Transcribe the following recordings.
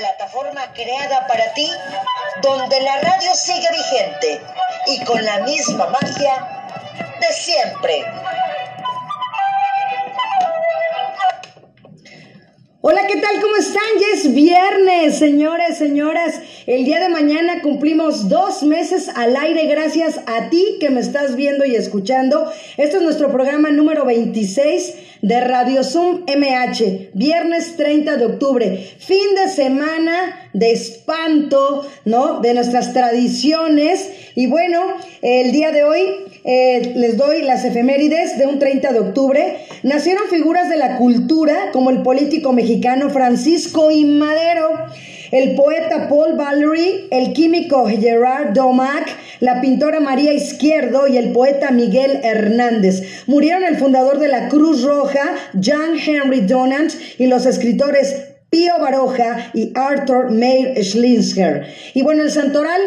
plataforma creada para ti, donde la radio sigue vigente y con la misma magia de siempre. Hola, ¿qué tal? ¿Cómo están? Ya es viernes, señores, señoras. El día de mañana cumplimos dos meses al aire gracias a ti que me estás viendo y escuchando. Este es nuestro programa número 26 de Radio Zoom MH, viernes 30 de octubre, fin de semana de espanto, ¿no? De nuestras tradiciones. Y bueno, el día de hoy eh, les doy las efemérides de un 30 de octubre. Nacieron figuras de la cultura como el político mexicano Francisco I. Madero el poeta Paul Valery, el químico Gerard Domac, la pintora María Izquierdo y el poeta Miguel Hernández. Murieron el fundador de la Cruz Roja, John Henry Donant, y los escritores Pío Baroja y Arthur Mayer Schlinsker. Y bueno, el santoral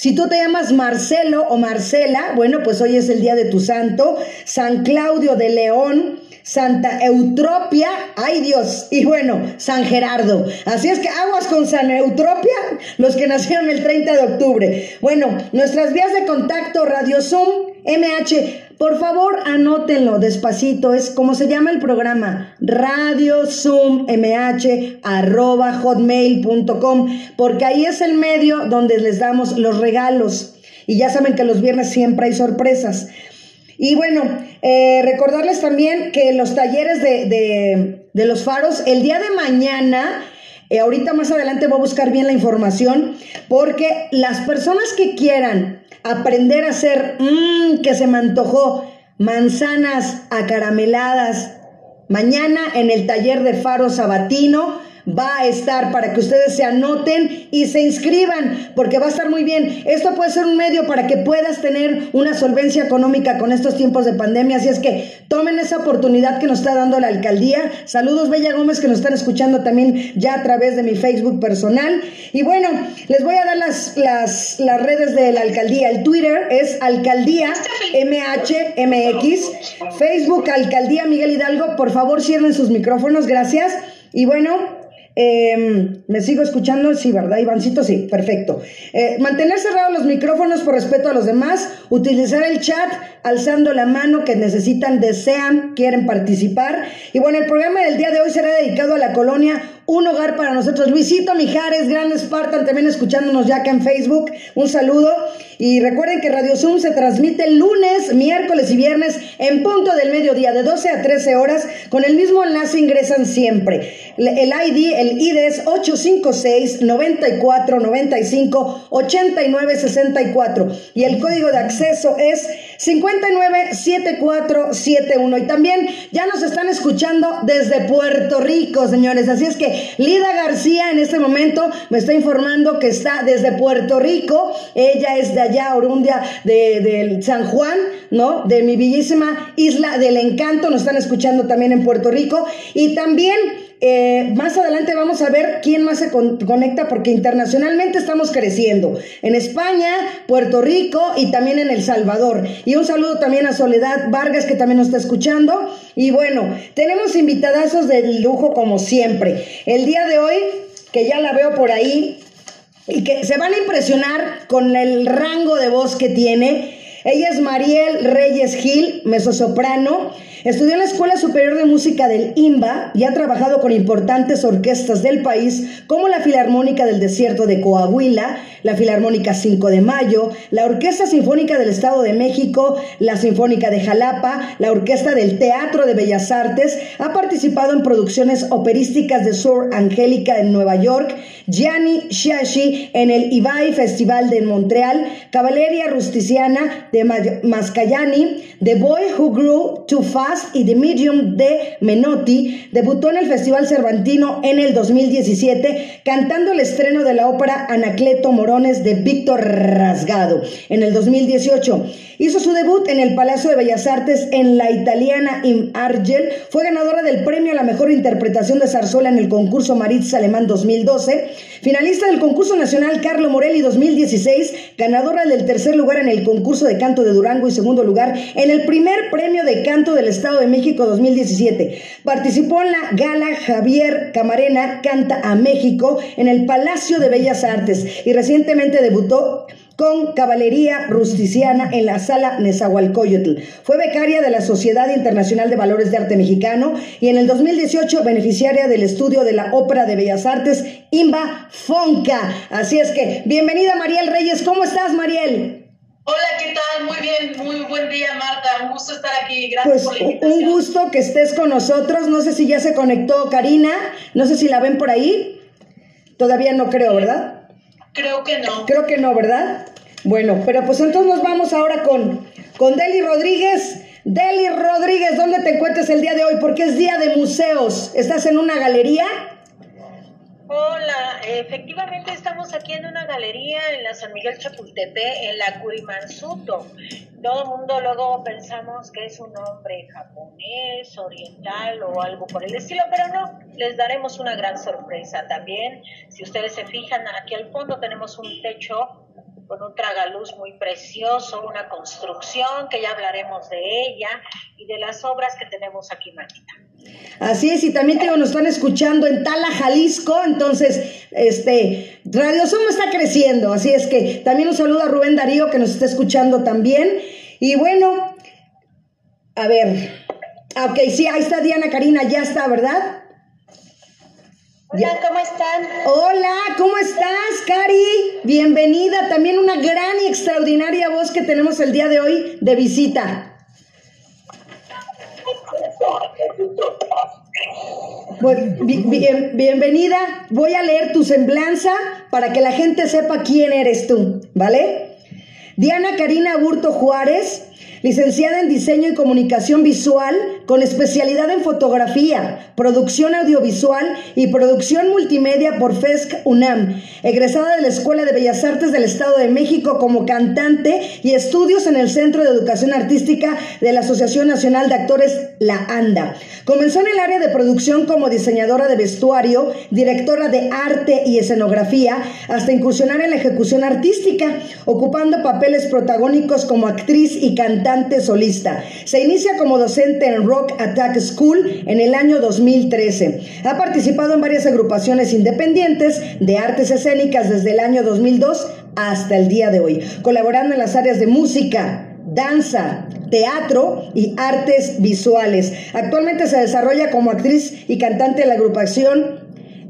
si tú te llamas Marcelo o Marcela, bueno, pues hoy es el día de tu santo, San Claudio de León, Santa Eutropia, ay Dios, y bueno, San Gerardo. Así es que aguas con San Eutropia, los que nacieron el 30 de octubre. Bueno, nuestras vías de contacto, Radio Zoom, MH, por favor anótenlo despacito, es como se llama el programa, radio zoom mh arroba hotmail.com, porque ahí es el medio donde les damos los regalos. Y ya saben que los viernes siempre hay sorpresas. Y bueno, eh, recordarles también que los talleres de, los faros, el día de mañana, eh, ahorita más adelante voy a buscar bien la información, porque las personas que quieran aprender a hacer, mmm, que se me antojó, manzanas acarameladas, mañana en el taller de faro sabatino, va a estar para que ustedes se anoten y se inscriban, porque va a estar muy bien. Esto puede ser un medio para que puedas tener una solvencia económica con estos tiempos de pandemia, así es que tomen esa oportunidad que nos está dando la alcaldía. Saludos Bella Gómez que nos están escuchando también ya a través de mi Facebook personal. Y bueno, les voy a dar las, las, las redes de la alcaldía. El Twitter es alcaldía MHMX, Facebook alcaldía Miguel Hidalgo. Por favor, cierren sus micrófonos, gracias. Y bueno, Em, ¿Me sigo escuchando? Sí, ¿verdad, Ivancito? Sí, perfecto. Eh, mantener cerrados los micrófonos por respeto a los demás, utilizar el chat alzando la mano que necesitan, desean, quieren participar. Y bueno, el programa del día de hoy será dedicado a la colonia Un Hogar para nosotros. Luisito Mijares, Gran Spartan, también escuchándonos ya acá en Facebook. Un saludo. Y recuerden que Radio Zoom se transmite lunes, miércoles y viernes en punto del mediodía, de 12 a 13 horas. Con el mismo enlace ingresan siempre. El ID, el ID es 856 94 95 89 64 y el código de acceso es 597471. Y también ya nos están escuchando desde Puerto Rico, señores. Así es que Lida García en este momento me está informando que está desde Puerto Rico. Ella es de allá, orundia de, San Juan, ¿no? De mi bellísima isla del encanto. Nos están escuchando también en Puerto Rico. Y también eh, más adelante vamos a ver quién más se conecta porque internacionalmente estamos creciendo. En España, Puerto Rico y también en El Salvador. Y un saludo también a Soledad Vargas que también nos está escuchando. Y bueno, tenemos invitadazos de lujo como siempre. El día de hoy, que ya la veo por ahí, y que se van a impresionar con el rango de voz que tiene. Ella es Mariel Reyes Gil, mezzosoprano. Estudió en la Escuela Superior de Música del IMBA y ha trabajado con importantes orquestas del país como la Filarmónica del Desierto de Coahuila, la Filarmónica 5 de Mayo, la Orquesta Sinfónica del Estado de México, la Sinfónica de Jalapa, la Orquesta del Teatro de Bellas Artes. Ha participado en producciones operísticas de Sur Angélica en Nueva York, Gianni Shashi en el Ibai Festival de Montreal, Caballeria Rusticiana de Mascayani, The Boy Who Grew Too Fast y The Medium de Menotti, debutó en el Festival Cervantino en el 2017 cantando el estreno de la ópera Anacleto Morones de Víctor Rasgado. En el 2018 hizo su debut en el Palacio de Bellas Artes en la italiana Im Argel. Fue ganadora del premio a la mejor interpretación de zarzuela en el concurso Maritza Alemán 2012, finalista del concurso nacional Carlo Morelli 2016, ganadora del tercer lugar en el concurso de canto de Durango y segundo lugar en el primer premio de canto del Estado de México 2017. Participó en la gala Javier Camarena Canta a México en el Palacio de Bellas Artes y recientemente debutó con Caballería Rusticiana en la Sala Nezahualcóyotl. Fue becaria de la Sociedad Internacional de Valores de Arte Mexicano y en el 2018 beneficiaria del estudio de la Ópera de Bellas Artes Imba Fonca. Así es que, bienvenida Mariel Reyes. ¿Cómo estás, Mariel? Hola, ¿qué tal? Muy bien, muy buen día, Marta. Un gusto estar aquí. Gracias pues, por la invitación. Un gusto que estés con nosotros. No sé si ya se conectó Karina. No sé si la ven por ahí. Todavía no creo, ¿verdad? Creo que no. Creo que no, ¿verdad? Bueno, pero pues entonces nos vamos ahora con, con Deli Rodríguez. Deli Rodríguez, ¿dónde te encuentras el día de hoy? Porque es día de museos. ¿Estás en una galería? Hola, efectivamente estamos aquí en una galería en la San Miguel Chapultepec, en la Kurimansuto. Todo el mundo luego pensamos que es un nombre japonés, oriental o algo por el estilo, pero no, les daremos una gran sorpresa también. Si ustedes se fijan, aquí al fondo tenemos un techo con un tragaluz muy precioso, una construcción que ya hablaremos de ella y de las obras que tenemos aquí, Martita. Así es, y también te nos están escuchando en Tala, Jalisco, entonces, este, Radio Somos está creciendo, así es que también un saludo a Rubén Darío que nos está escuchando también, y bueno, a ver, ah, ok, sí, ahí está Diana Karina, ya está, ¿verdad? Hola, ¿cómo están? Hola, ¿cómo estás, Cari? Bienvenida, también una gran y extraordinaria voz que tenemos el día de hoy de visita. Pues, bienvenida, voy a leer tu semblanza para que la gente sepa quién eres tú, ¿vale? Diana Karina Burto Juárez licenciada en Diseño y Comunicación Visual, con especialidad en fotografía, producción audiovisual y producción multimedia por FESC UNAM, egresada de la Escuela de Bellas Artes del Estado de México como cantante y estudios en el Centro de Educación Artística de la Asociación Nacional de Actores La ANDA. Comenzó en el área de producción como diseñadora de vestuario, directora de arte y escenografía, hasta incursionar en la ejecución artística, ocupando papeles protagónicos como actriz y cantante solista. Se inicia como docente en Rock Attack School en el año 2013. Ha participado en varias agrupaciones independientes de artes escénicas desde el año 2002 hasta el día de hoy, colaborando en las áreas de música, danza, teatro y artes visuales. Actualmente se desarrolla como actriz y cantante de la agrupación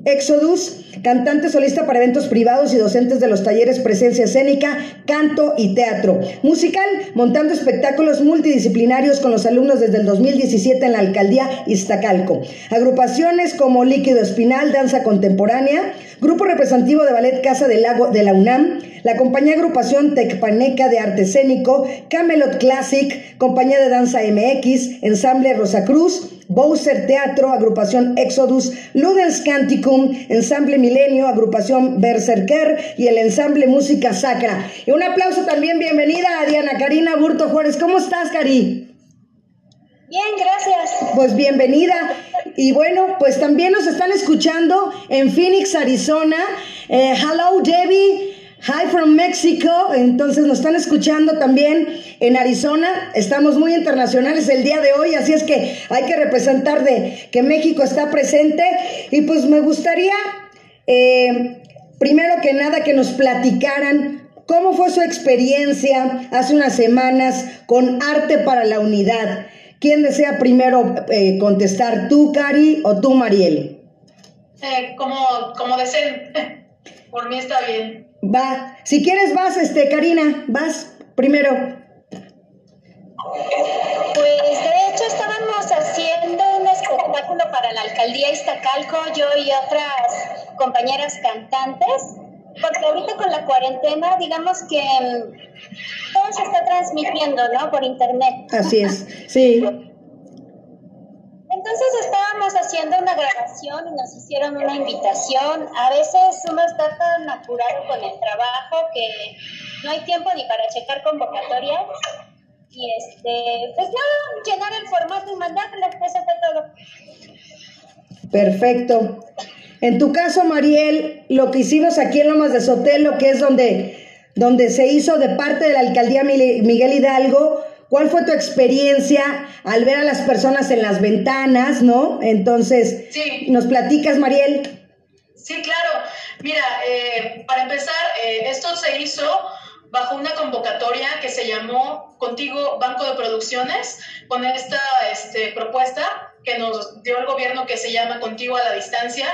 Exodus, cantante solista para eventos privados y docentes de los talleres Presencia Escénica, Canto y Teatro. Musical, montando espectáculos multidisciplinarios con los alumnos desde el 2017 en la alcaldía Iztacalco. Agrupaciones como Líquido Espinal, Danza Contemporánea, Grupo Representativo de Ballet Casa del Lago de la UNAM, la compañía agrupación Tecpaneca de Arte Escénico, Camelot Classic, compañía de danza MX, ensamble Rosacruz, Bowser Teatro, agrupación Exodus, Ludens Canticum, ensamble Milenio, agrupación Berserker y el ensamble Música Sacra. Y un aplauso también, bienvenida a Diana Karina Burto Juárez. ¿Cómo estás, Cari? Bien, gracias. Pues bienvenida. Y bueno, pues también nos están escuchando en Phoenix, Arizona. Eh, hello, Debbie. Hi from Mexico. Entonces nos están escuchando también en Arizona. Estamos muy internacionales el día de hoy, así es que hay que representar de que México está presente. Y pues me gustaría, eh, primero que nada, que nos platicaran cómo fue su experiencia hace unas semanas con Arte para la Unidad. ¿Quién desea primero eh, contestar, tú, Cari, o tú, Mariel? Eh, como, como deseen. Por mí está bien. Va. Si quieres, vas, este, Karina, vas primero. Pues de hecho estábamos haciendo un espectáculo para la alcaldía Iztacalco, yo y otras compañeras cantantes, porque ahorita con la cuarentena, digamos que mm, todo se está transmitiendo, ¿no? Por internet. Así es, sí. Haciendo una grabación y nos hicieron una invitación. A veces uno está tan apurado con el trabajo que no hay tiempo ni para checar convocatorias. Y este, pues nada, llenar el formato y mandarle, eso fue todo. Perfecto. En tu caso, Mariel, lo que hicimos aquí en Lomas de Sotelo, que es donde, donde se hizo de parte de la alcaldía Miguel Hidalgo, ¿Cuál fue tu experiencia al ver a las personas en las ventanas, no? Entonces, Sí. ¿nos platicas, Mariel? Sí, claro. Mira, eh, para empezar, eh, esto se hizo bajo una convocatoria que se llamó Contigo Banco de Producciones, con esta este, propuesta que nos dio el gobierno que se llama Contigo a la Distancia.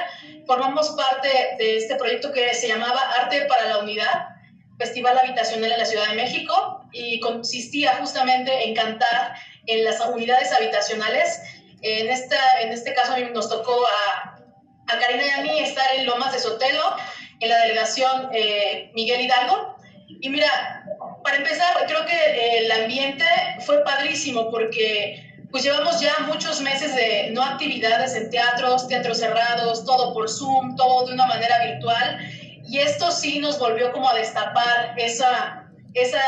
Formamos parte de este proyecto que se llamaba Arte para la Unidad, Festival Habitacional en la Ciudad de México, y consistía justamente en cantar en las unidades habitacionales. En, esta, en este caso a mí nos tocó a, a Karina y a mí estar en Lomas de Sotelo, en la delegación eh, Miguel Hidalgo. Y mira, para empezar, creo que el ambiente fue padrísimo porque pues llevamos ya muchos meses de no actividades en teatros, teatros cerrados, todo por Zoom, todo de una manera virtual. Y esto sí nos volvió como a destapar esa, esa,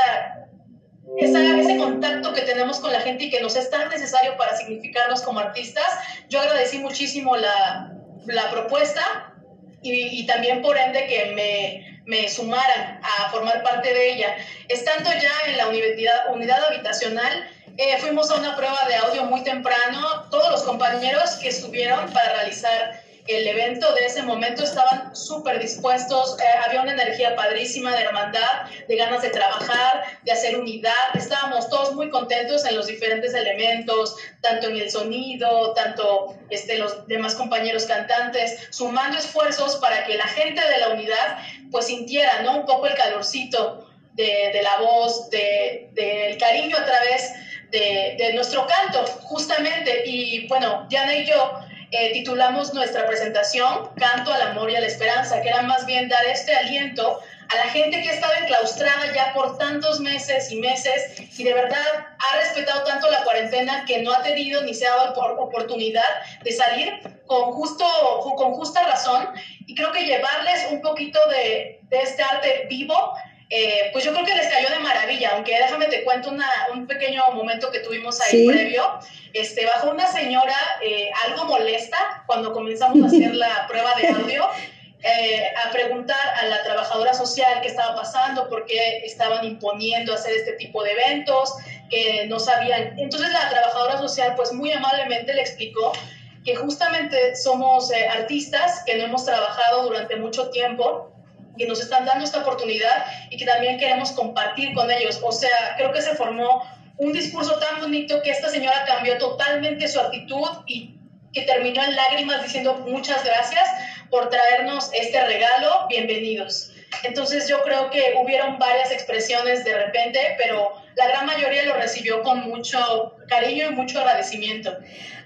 esa, ese contacto que tenemos con la gente y que nos es tan necesario para significarnos como artistas. Yo agradecí muchísimo la, la propuesta y, y, también por ende que me, me, sumaran a formar parte de ella. Estando ya en la unidad, unidad habitacional, eh, fuimos a una prueba de audio muy temprano. Todos los compañeros que estuvieron para realizar el evento de ese momento estaban súper dispuestos, eh, había una energía padrísima de hermandad, de ganas de trabajar, de hacer unidad, estábamos todos muy contentos en los diferentes elementos, tanto en el sonido, tanto este, los demás compañeros cantantes, sumando esfuerzos para que la gente de la unidad pues sintiera ¿no? un poco el calorcito de, de la voz, del de, de cariño a través de, de nuestro canto, justamente, y bueno, Diana y yo, eh, titulamos nuestra presentación Canto al amor y a la esperanza, que era más bien dar este aliento a la gente que ha estado enclaustrada ya por tantos meses y meses y de verdad ha respetado tanto la cuarentena que no ha tenido ni se ha dado por oportunidad de salir con, justo, con justa razón y creo que llevarles un poquito de, de este arte vivo eh, pues yo creo que les cayó de maravilla, aunque déjame te cuento una, un pequeño momento que tuvimos ahí Sí. previo. Este, bajó una señora eh, algo molesta cuando comenzamos a hacer la prueba de audio. eh, a preguntar a la trabajadora social qué estaba pasando, por qué estaban imponiendo hacer este tipo de eventos, que no sabían. Entonces la trabajadora social pues muy amablemente le explicó que justamente somos eh, artistas que no hemos trabajado durante mucho tiempo que nos están dando esta oportunidad y que también queremos compartir con ellos. O sea, creo que se formó un discurso tan bonito que esta señora cambió totalmente su actitud y que terminó en lágrimas diciendo muchas gracias por traernos este regalo, bienvenidos. Entonces yo creo que hubieron varias expresiones de repente, pero la gran mayoría lo recibió con mucho cariño y mucho agradecimiento.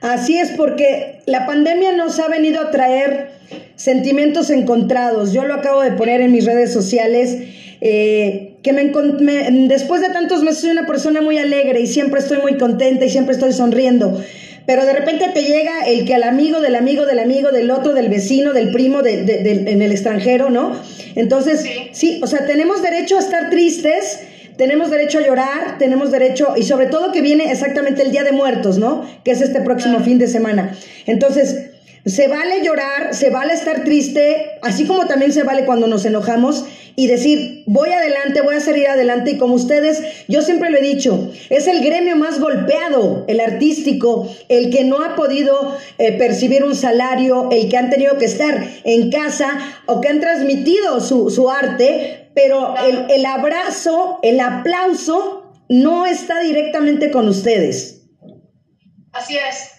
Así es, porque la pandemia nos ha venido a traer sentimientos encontrados. Yo lo acabo de poner en mis redes sociales. Eh, que me, después de tantos meses soy una persona muy alegre y siempre estoy muy contenta y siempre estoy sonriendo. Pero de repente te llega el que al amigo del amigo del amigo del otro, del vecino, del primo de, de, en el extranjero, ¿no? Entonces, Sí. sí, o sea, tenemos derecho a estar tristes, tenemos derecho a llorar, tenemos derecho, y sobre todo que viene exactamente el Día de Muertos, ¿no? Que es este próximo fin de semana. Entonces, se vale llorar, se vale estar triste, así como también se vale cuando nos enojamos y decir, voy adelante, voy a salir adelante. Y como ustedes, yo siempre lo he dicho, es el gremio más golpeado, el artístico, el que no ha podido eh, percibir un salario, el que han tenido que estar en casa o que han transmitido su, su arte, pero el, el abrazo, el aplauso no está directamente con ustedes. Así es,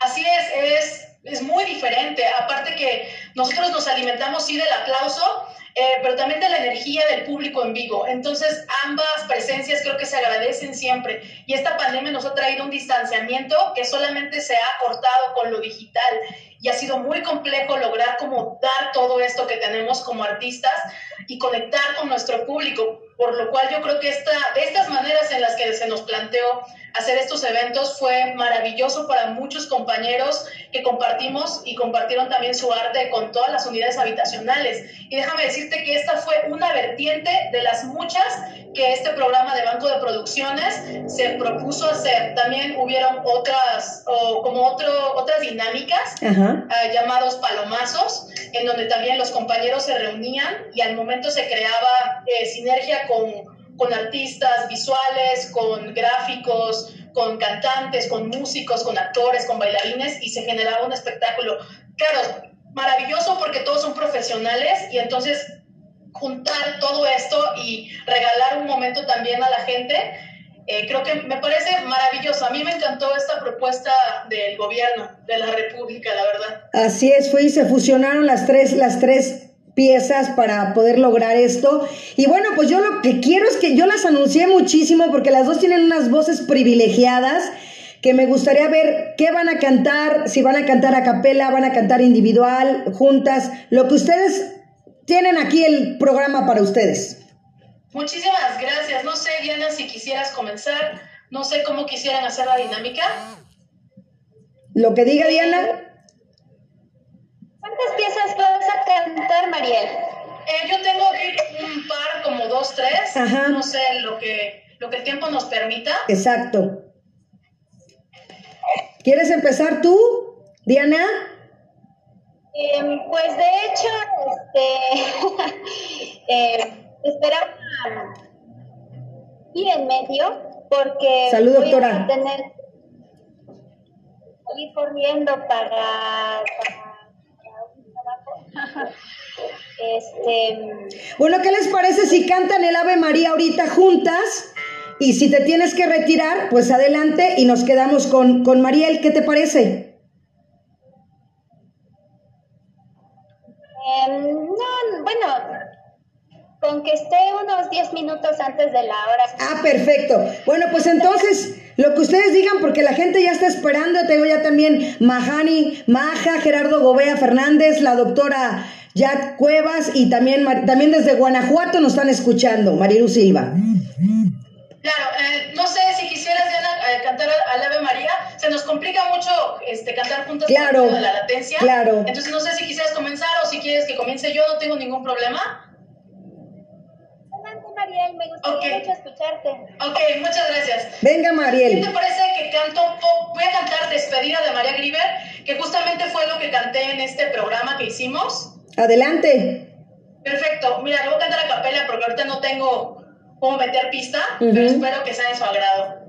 así es, es, es muy diferente. Aparte que nosotros nos alimentamos sí del aplauso, eh, pero también de la energía del público en vivo. Entonces, ambas presencias creo que se agradecen siempre. Y esta pandemia nos ha traído un distanciamiento que solamente se ha cortado con lo digital. Y ha sido muy complejo lograr como dar todo esto que tenemos como artistas y conectar con nuestro público. Por lo cual yo creo que esta, de estas maneras en las que se nos planteó hacer estos eventos fue maravilloso para muchos compañeros que compartimos y compartieron también su arte con todas las unidades habitacionales. Y déjame decirte que esta fue una vertiente de las muchas que este programa de Banco de Producciones se propuso hacer. También hubieron otras, o como otro, otras dinámicas uh, llamados palomazos, en donde también los compañeros se reunían y al momento se creaba eh, sinergia con con artistas visuales, con gráficos, con cantantes, con músicos, con actores, con bailarines y se generaba un espectáculo. Claro, maravilloso porque todos son profesionales y entonces juntar todo esto y regalar un momento también a la gente, eh, creo que me parece maravilloso. A mí me encantó esta propuesta del gobierno de la República, la verdad. Así es, fue y se fusionaron las tres, las tres piezas para poder lograr esto. Y bueno, pues yo lo que quiero es que yo las anuncié muchísimo porque las dos tienen unas voces privilegiadas que me gustaría ver qué van a cantar, si van a cantar a capela, van a cantar individual, juntas, lo que ustedes tienen aquí el programa para ustedes. Muchísimas gracias. No sé, Diana, si quisieras comenzar, no sé cómo quisieran hacer la dinámica. Lo que diga Diana. ¿Cuántas piezas vas a cantar, Mariel? Eh, yo tengo aquí un par, como dos, tres. No sé, lo que, lo que el tiempo nos permita. Exacto. ¿Quieres empezar tú, Diana? Em, pues de hecho, este, eh, esperaba ir en medio porque Salud, doctora. a tener ir corriendo para este... Bueno, ¿qué les parece si cantan el Ave María ahorita juntas? Y si te tienes que retirar, pues adelante y nos quedamos con, con Mariel. ¿Qué te parece? Em, no, bueno, con que esté unos 10 minutos antes de la hora. Ah, perfecto. Bueno, pues entonces, lo que ustedes digan, porque la gente ya está esperando. Tengo ya también Mahani, Maja, Gerardo Gobea Fernández, la doctora Yat Cuevas y también, también desde Guanajuato nos están escuchando, Marilu Silva. Claro, eh, no sé si quisieras, Diana, eh, cantar al Ave María. Se nos complica mucho este, cantar juntos claro, de la latencia. Claro. Entonces, no sé si quisieras comenzar o si quieres que comience yo, no tengo ningún problema. Mariel, me gustaría mucho escucharte. Ok, muchas gracias. Venga, Mariel. ¿Qué te parece que canto? Voy a cantar Despedida de María Griver, que justamente fue lo que canté en este programa que hicimos. Adelante. Perfecto. Mira, le voy a cantar a capela porque ahorita no tengo cómo meter pista, pero espero que sea de su agrado.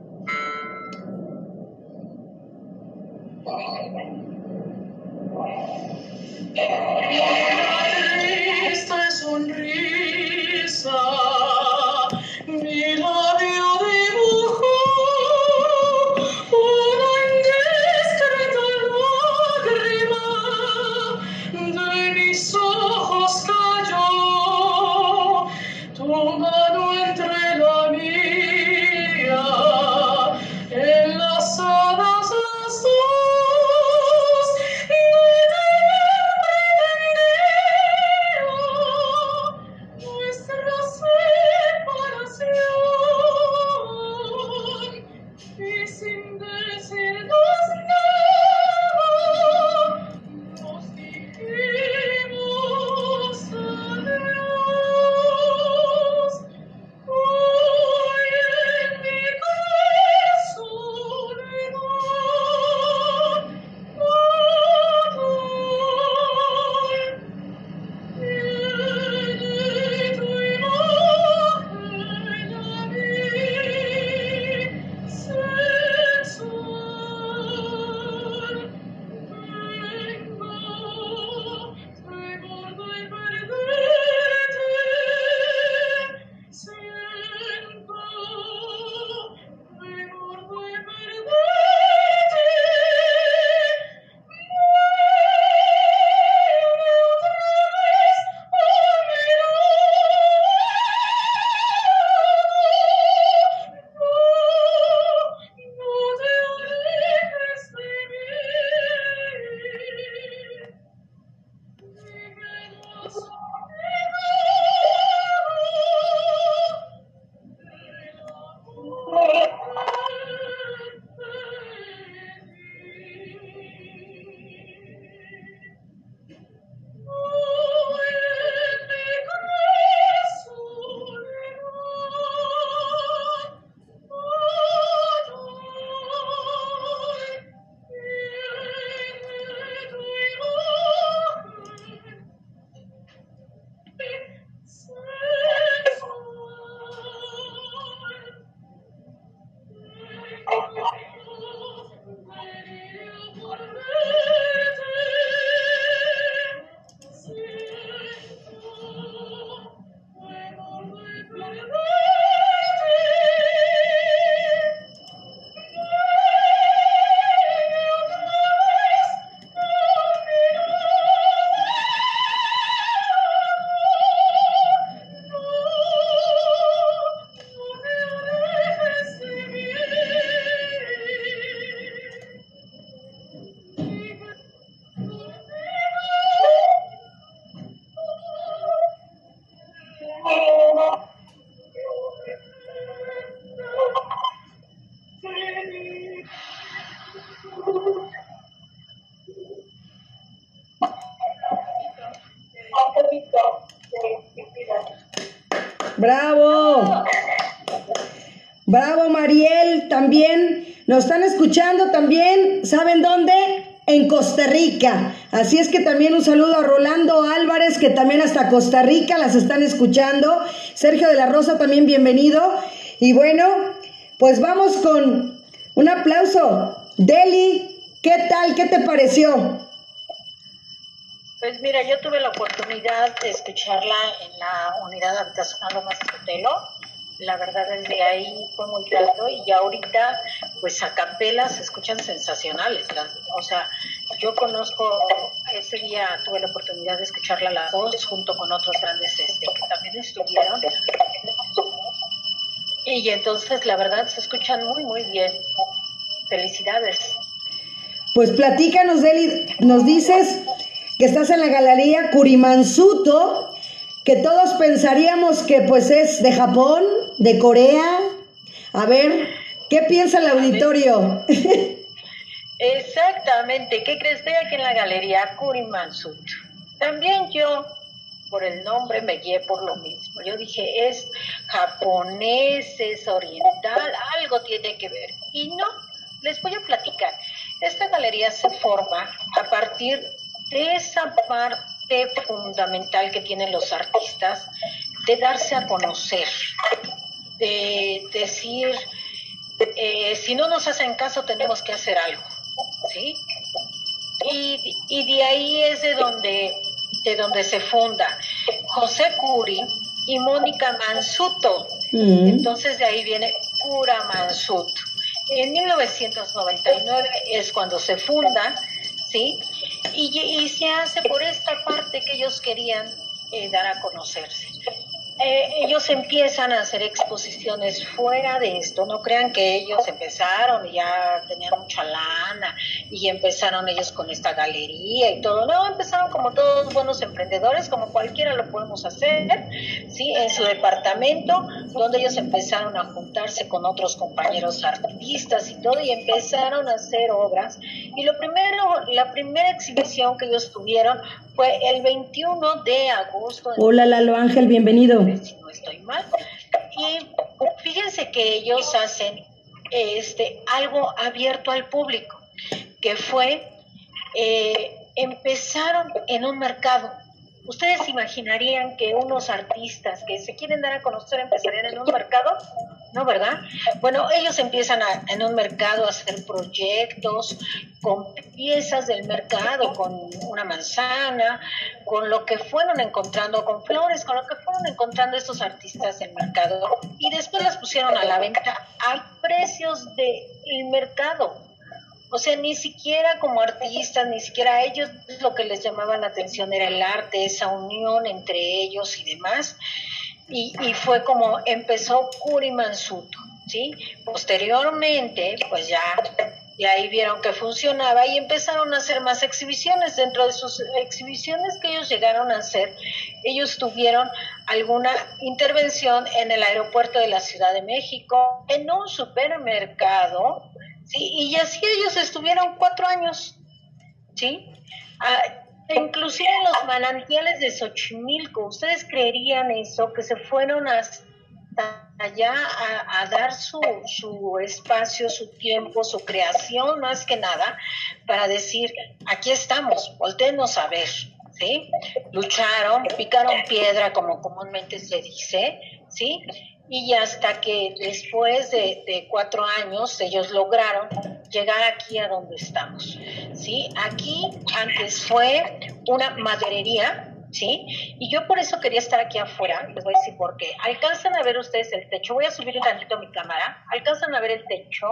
Bravo. Bravo, Mariel. También nos están escuchando también. ¿Saben dónde? En Costa Rica. Así es que también un saludo a Rolando Álvarez, que también hasta Costa Rica las están escuchando. Sergio de la Rosa, también bienvenido. Y bueno, pues vamos con un aplauso. Deli, ¿qué tal? ¿Qué te pareció? Pues mira, yo tuve la oportunidad de escucharla en la unidad habitacional Lomas Cotelo. La verdad es ahí fue muy grato y ya ahorita pues a capela se escuchan sensacionales. o sea, yo conozco, ese día tuve la oportunidad de escucharla a las dos junto con otros grandes este, que también estuvieron. Y entonces la verdad se escuchan muy muy bien. Felicidades. Pues platícanos, Deli, nos dices que estás en la galería Kurimansuto, que todos pensaríamos que pues es de Japón, de Corea. A ver, ¿qué piensa el auditorio? Exactamente, ¿qué crees? Estoy aquí en la galería Kurimansuto. También yo, por el nombre, me guié por lo mismo. Yo dije, es japonés, es oriental, algo tiene que ver. Y no, les voy a platicar. Esta galería se forma a partir de esa parte fundamental que tienen los artistas de darse a conocer, de decir, eh, si no nos hacen caso tenemos que hacer algo, ¿sí? Y, de ahí es de donde, de donde se funda José Curi y Mónica Mansuto. Mm. Entonces de ahí viene Cura Mansuto. En 1999 es cuando se funda, ¿sí? Y, se hace por esta parte que ellos querían eh, dar a conocerse. Eh, ellos empiezan a hacer exposiciones fuera de esto, no crean que ellos empezaron y ya tenían mucha lana y empezaron ellos con esta galería y todo, no, empezaron como todos buenos emprendedores, como cualquiera lo podemos hacer, ¿sí? En su departamento, donde ellos empezaron a juntarse con otros compañeros artistas y todo y empezaron a hacer obras. Y lo primero, la primera exhibición que ellos tuvieron fue el 21 de agosto. Hola Lalo Ángel, bienvenido. Si no estoy mal. Y fíjense que ellos hacen este algo abierto al público, que fue eh, empezaron en un mercado ¿Ustedes imaginarían que unos artistas que se quieren dar a conocer empezarían en un mercado? ¿No, verdad? Bueno, ellos empiezan en un mercado a hacer proyectos con piezas del mercado, con una manzana, con lo que fueron encontrando, con flores, con lo que fueron encontrando estos artistas del mercado. Y después las pusieron a la venta a precios del mercado. O sea, ni siquiera como artistas, ni siquiera a ellos lo que les llamaba la atención era el arte, esa unión entre ellos y demás. Y, y fue como empezó Mansuto, ¿sí? Posteriormente, pues ya, y ahí vieron que funcionaba y empezaron a hacer más exhibiciones. Dentro de sus exhibiciones que ellos llegaron a hacer, ellos tuvieron alguna intervención en el aeropuerto de la Ciudad de México, en un supermercado, ¿sí? Y así ellos estuvieron cuatro años, ¿sí? Ah, inclusive en los manantiales de Xochimilco, ¿ustedes creerían eso? Que se fueron hasta allá a, dar su, su espacio, su tiempo, su creación, más que nada, para decir, aquí estamos, voltenos a ver, ¿sí? Lucharon, picaron piedra, como comúnmente se dice, ¿sí? Y hasta que después de, cuatro años ellos lograron llegar aquí a donde estamos. ¿sí? Aquí antes fue una maderería, ¿sí? Y yo por eso quería estar aquí afuera, les voy a decir por qué. Alcanzan a ver ustedes el techo, voy a subir un tantito mi cámara, alcanzan a ver el techo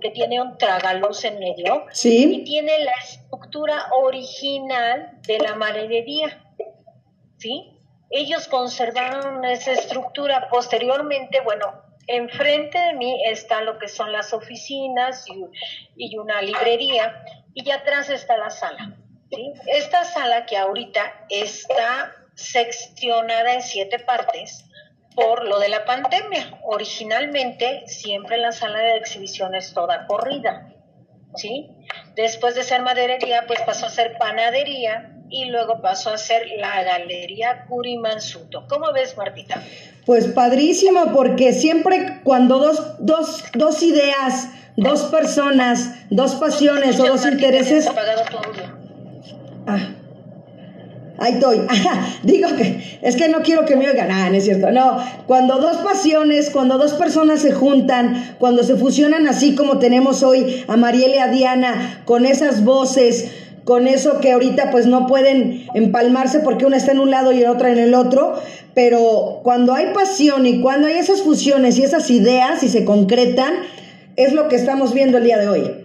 que tiene un tragaluz en medio ¿Sí? y tiene la estructura original de la maderería, ¿sí? Ellos conservaron esa estructura. Posteriormente, bueno, enfrente de mí está lo que son las oficinas y, una librería y atrás está la sala. Esta sala que ahorita está seccionada en siete partes por lo de la pandemia. Originalmente siempre la sala de exhibiciones toda corrida. ¿sí? Después de ser maderería, pues pasó a ser panadería y luego pasó a ser la Galería Curimansuto. ¿Cómo ves, Martita? Pues padrísimo, porque siempre cuando dos, dos, dos ideas, dos personas, dos pasiones o dos intereses... Ah. Ahí estoy. Digo que es que no quiero que me oigan. Ah, no es cierto. No, cuando dos pasiones, cuando dos personas se juntan, cuando se fusionan así como tenemos hoy a Mariela y a Diana, con esas voces, con eso que ahorita pues no pueden empalmarse porque una está en un lado y otra en el otro, pero cuando hay pasión y cuando hay esas fusiones y esas ideas y se concretan, es lo que estamos viendo el día de hoy.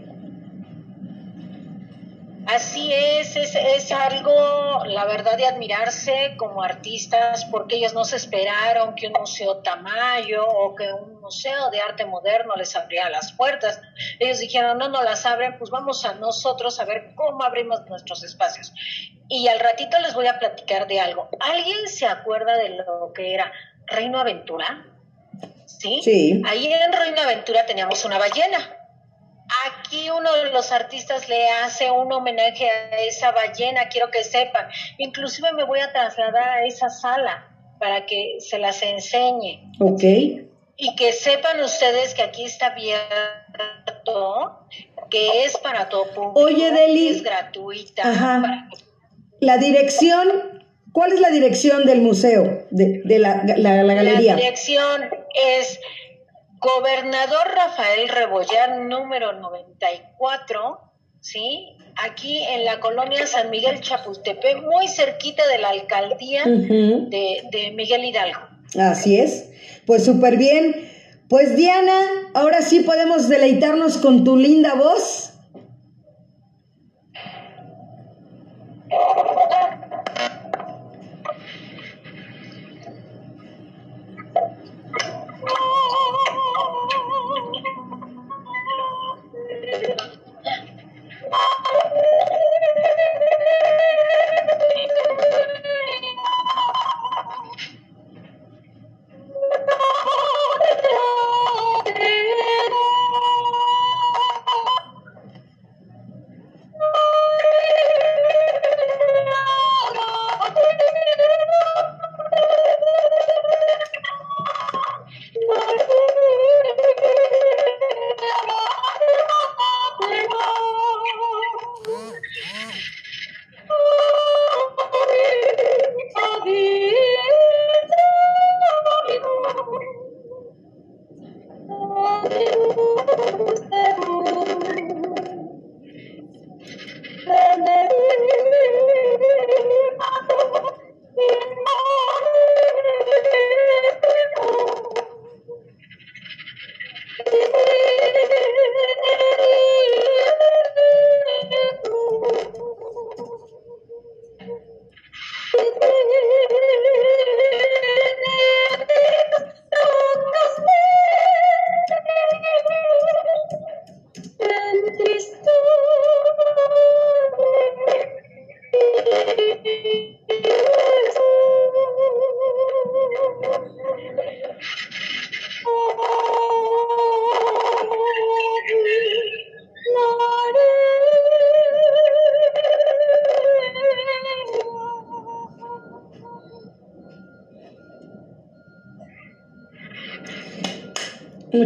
Así es, es, es, algo, la verdad, de admirarse como artistas, porque ellos no se esperaron que un museo Tamayo o que un museo de arte moderno les abriera las puertas. Ellos dijeron, no, no las abren, pues vamos a nosotros a ver cómo abrimos nuestros espacios. Y al ratito les voy a platicar de algo. ¿Alguien se acuerda de lo que era Reino Aventura? ¿Sí? Sí. Ahí en Reino Aventura teníamos una ballena Aquí uno de los artistas le hace un homenaje a esa ballena, quiero que sepan. Inclusive me voy a trasladar a esa sala para que se las enseñe. Ok. Y que sepan ustedes que aquí está abierto, que es para todo público. Oye, Deli. Es gratuita. Ajá. La dirección, ¿cuál es la dirección del museo, de, la, la, la galería? La dirección es Gobernador Rafael Rebollar, número 94, ¿sí? Aquí en la colonia San Miguel Chapultepec, muy cerquita de la alcaldía de, de Miguel Hidalgo. Así es. Pues súper bien. Pues Diana, ahora sí podemos deleitarnos con tu linda voz.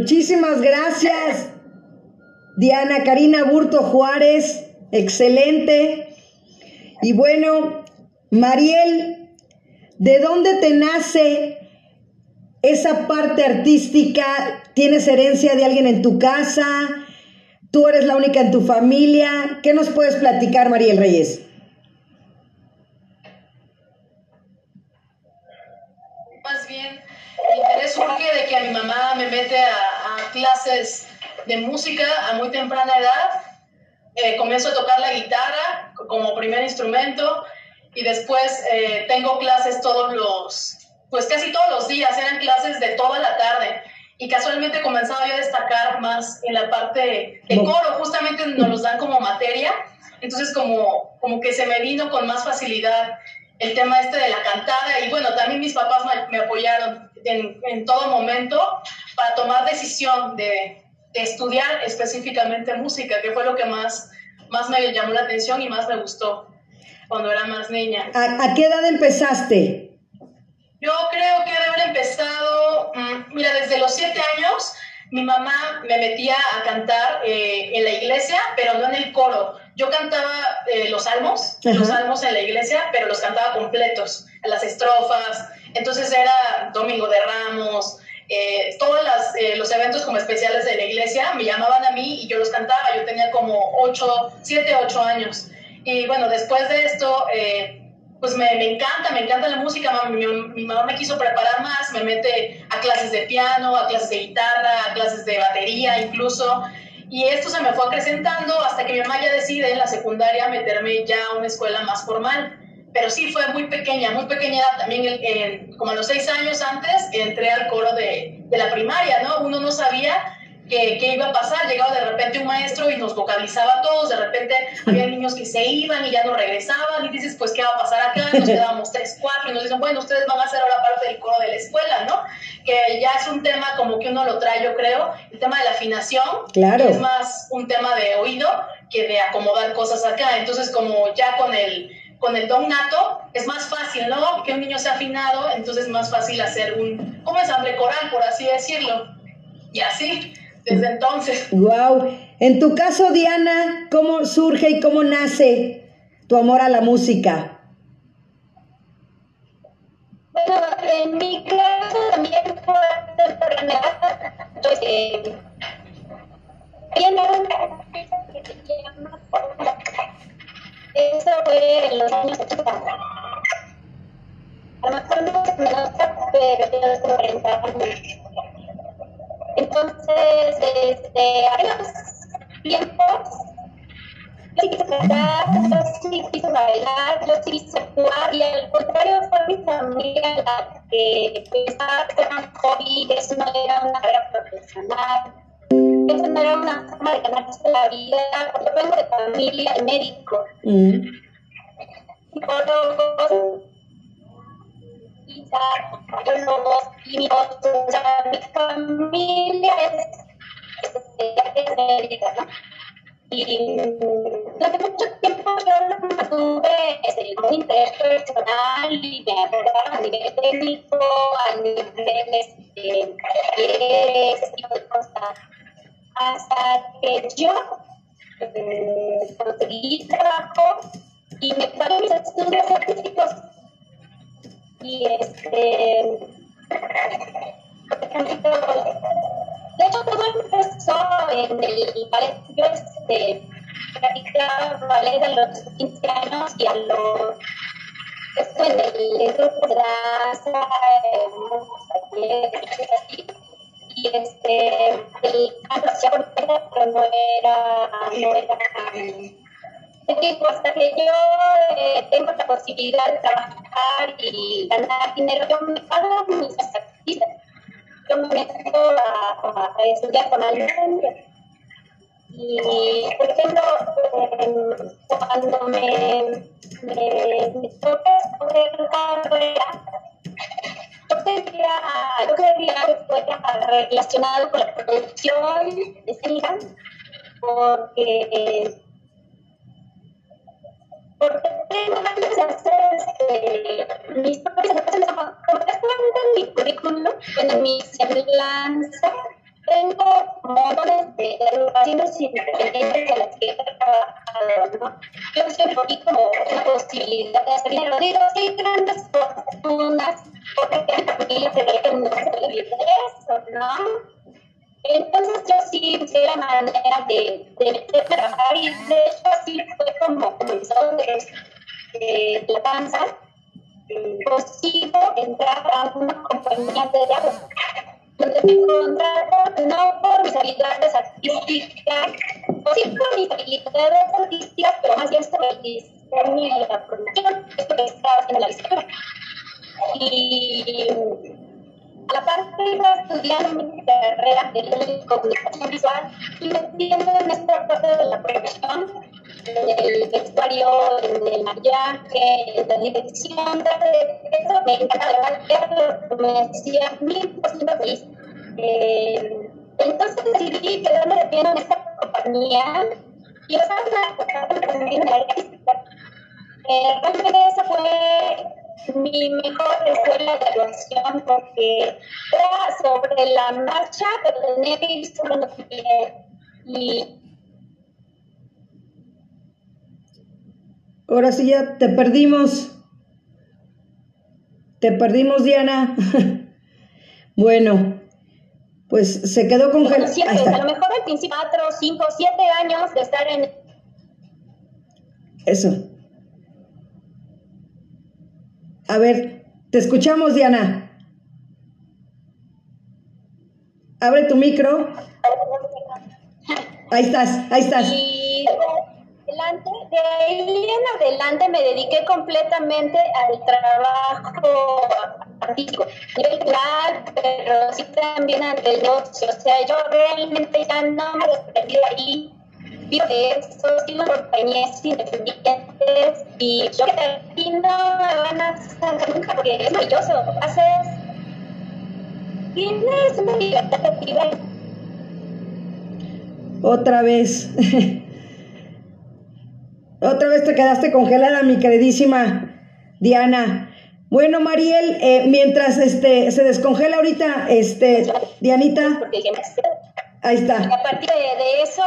Muchísimas gracias, Diana Karina Burto Juárez, excelente. Y bueno, Mariel, ¿de dónde te nace esa parte artística? ¿Tienes herencia de alguien en tu casa? ¿Tú eres la única en tu familia? ¿Qué nos puedes platicar, Mariel Reyes? de que a mi mamá me mete a, clases de música a muy temprana edad. Eh, comienzo a tocar la guitarra como primer instrumento y después eh, tengo clases todos los, pues casi todos los días, eran clases de toda la tarde. Y casualmente comenzaba yo a destacar más en la parte de coro, justamente nos los dan como materia, entonces como, como que se me vino con más facilidad el tema este de la cantada y bueno, también mis papás me, apoyaron en, en, todo momento para tomar decisión de, de, estudiar específicamente música, que fue lo que más, más me llamó la atención y más me gustó. cuando era más niña. ¿A, qué edad empezaste? Yo creo que debe haber empezado, mm, mira, desde los siete años mi mamá me metía a cantar eh, en la iglesia, pero no en el coro. Yo cantaba eh, los salmos, los salmos en la iglesia, pero los cantaba completos, las estrofas. Entonces era Domingo de Ramos, eh, todos los eventos como especiales de la iglesia me llamaban a mí y yo los cantaba. Yo tenía como 8, 7, 8 años. Y bueno, después de esto pues me, me, encanta, me encanta la música. Mi, mi, mamá me quiso preparar más, me mete a clases de piano, a clases de guitarra, a clases de batería incluso. Y esto se me fue acrecentando hasta que mi mamá ya decide en la secundaria meterme ya a una escuela más formal. Pero sí fue muy pequeña, muy pequeña también, como a los seis años antes, entré al coro de, de la primaria, ¿no? Uno no sabía qué, iba a pasar. Llegaba de repente un maestro y nos vocalizaba a todos, de repente había niños que se iban y ya no regresaban, y dices, pues, ¿qué va a pasar acá? Nos quedábamos tres, cuatro, y nos dicen, bueno, ustedes van a hacer ahora parte del coro de la escuela, ¿no? Que ya es un tema como que uno lo trae, yo creo, el tema de la afinación, claro. es más un tema de oído que de acomodar cosas acá. Entonces, como ya con el con el don nato es más fácil, ¿no? Que un niño sea afinado, entonces es más fácil hacer un, como ensamble coral, por así decirlo. Y así desde entonces. Wow. En tu caso, Diana, ¿cómo surge y cómo nace tu amor a la música? Bueno, en mi caso también fue temprana. Pues, eh, eso fue en los años 80. A lo mejor no se me nota, pero yo estoy 40 años. Entonces, este, los tiempos, yo sí quise cantar, yo sí quise bailar, yo sí quise actuar, y al contrario fue mi familia la que pensaba que era un hobby, eso no era una carrera profesional, eso no era una forma de ganarse la vida, porque vengo de familia de médicos. Mm. Y por lo y mi familia es, médica, ¿no? Y durante mucho tiempo yo no tuve ese, un interés personal y me abordaron a nivel técnico, a nivel de ese tipo de cosas. Hasta que yo eh, conseguí trabajo y me pagué mis estudios artísticos y este de hecho todo empezó en el ballet yo este practicaba ballet a los 15 años y a los esto en el grupo de danza y este el canto por pero no era no era digo, hasta que yo eh, tengo la posibilidad de trabajar y ganar dinero, yo me pago mis actividades. Yo me meto a, a, estudiar con alguien. Y, por ejemplo, eh, cuando me, me, me toca escoger carrera, yo quería, yo quería que fuera relacionado con la producción escénica, porque porque tengo ganas de hacer este, mis propias anotaciones, en mi currículum, en mi semblanza, tengo montones de agrupaciones independientes de las que he trabajado, ¿no? Yo siempre vi como una posibilidad de hacer dinero. Digo, sí, grandes fortunas, porque mi familia se ve que no se vive eso, ¿no? Entonces yo sí busqué la manera de, de a trabajar y de hecho así fue como comenzó de, la danza. Consigo entrar a una compañía de teatro donde me contrato no por mis habilidades artísticas, o sí por mis habilidades artísticas, pero más bien sobre el diseño y la producción, esto que estaba haciendo la literatura. Y a la parte iba estudiando mi carrera de comunicación visual y metiendo en esta parte de la profesión, el vestuario, el maquillaje, la dirección, de eso me encanta verlo, me hacía mil por ciento feliz. Eh, entonces decidí quedarme de pie en esta compañía y usar una también en la Eh, realmente esa fue mi mejor escuela de actuación porque era sobre la marcha, pero tenía que ir sobre y Ahora sí ya te perdimos. Te perdimos, Diana. bueno, pues se quedó con Bueno, siempre, a lo mejor al principio, cuatro, cinco, siete años de estar en... Eso. A ver, te escuchamos, Diana. Abre tu micro. Ahí estás, ahí estás. Y adelante, de ahí en adelante me dediqué completamente al trabajo artístico, claro, pero sí también el negocio. O sea, yo realmente ya no me desprendí de ahí. Vivo de eso, sigo compañías independientes y yo que no me van a sacar nunca porque es maravilloso. Haces. Tienes una libertad activa. Otra vez. Otra vez te quedaste congelada, mi queridísima Diana. Bueno, Mariel, eh, mientras este se descongela ahorita, este, Dianita. Ahí está. Y a partir de, eso.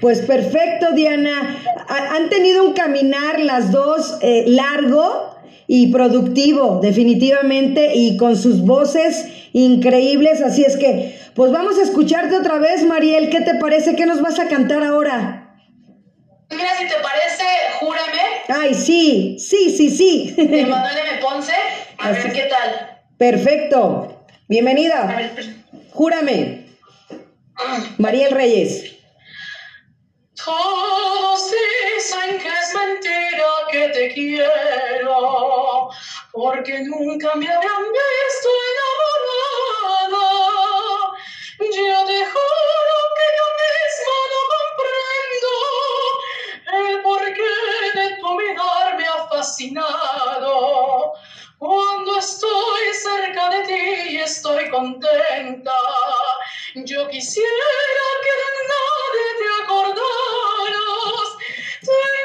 Pues perfecto, Diana. Ha- han tenido un caminar las dos eh, largo y productivo, definitivamente, y con sus voces increíbles. Así es que, pues vamos a escucharte otra vez, Mariel. ¿Qué te parece? ¿Qué nos vas a cantar ahora? Mira, si te parece, júrame, Ay, sí, sí, sí, sí. de Manuel M. Ponce. A Así ver qué tal. Perfecto. A Bienvenida. ver, Júrame. Mariel Reyes. Todos dicen que es mentira que te quiero, porque nunca me habían visto enamorada. Yo te juro que yo misma no comprendo el porqué de tu mirar me ha fascinado. Cuando estoy cerca de ti estoy contenta. Yo quisiera que de nadie te acordaras. Tengo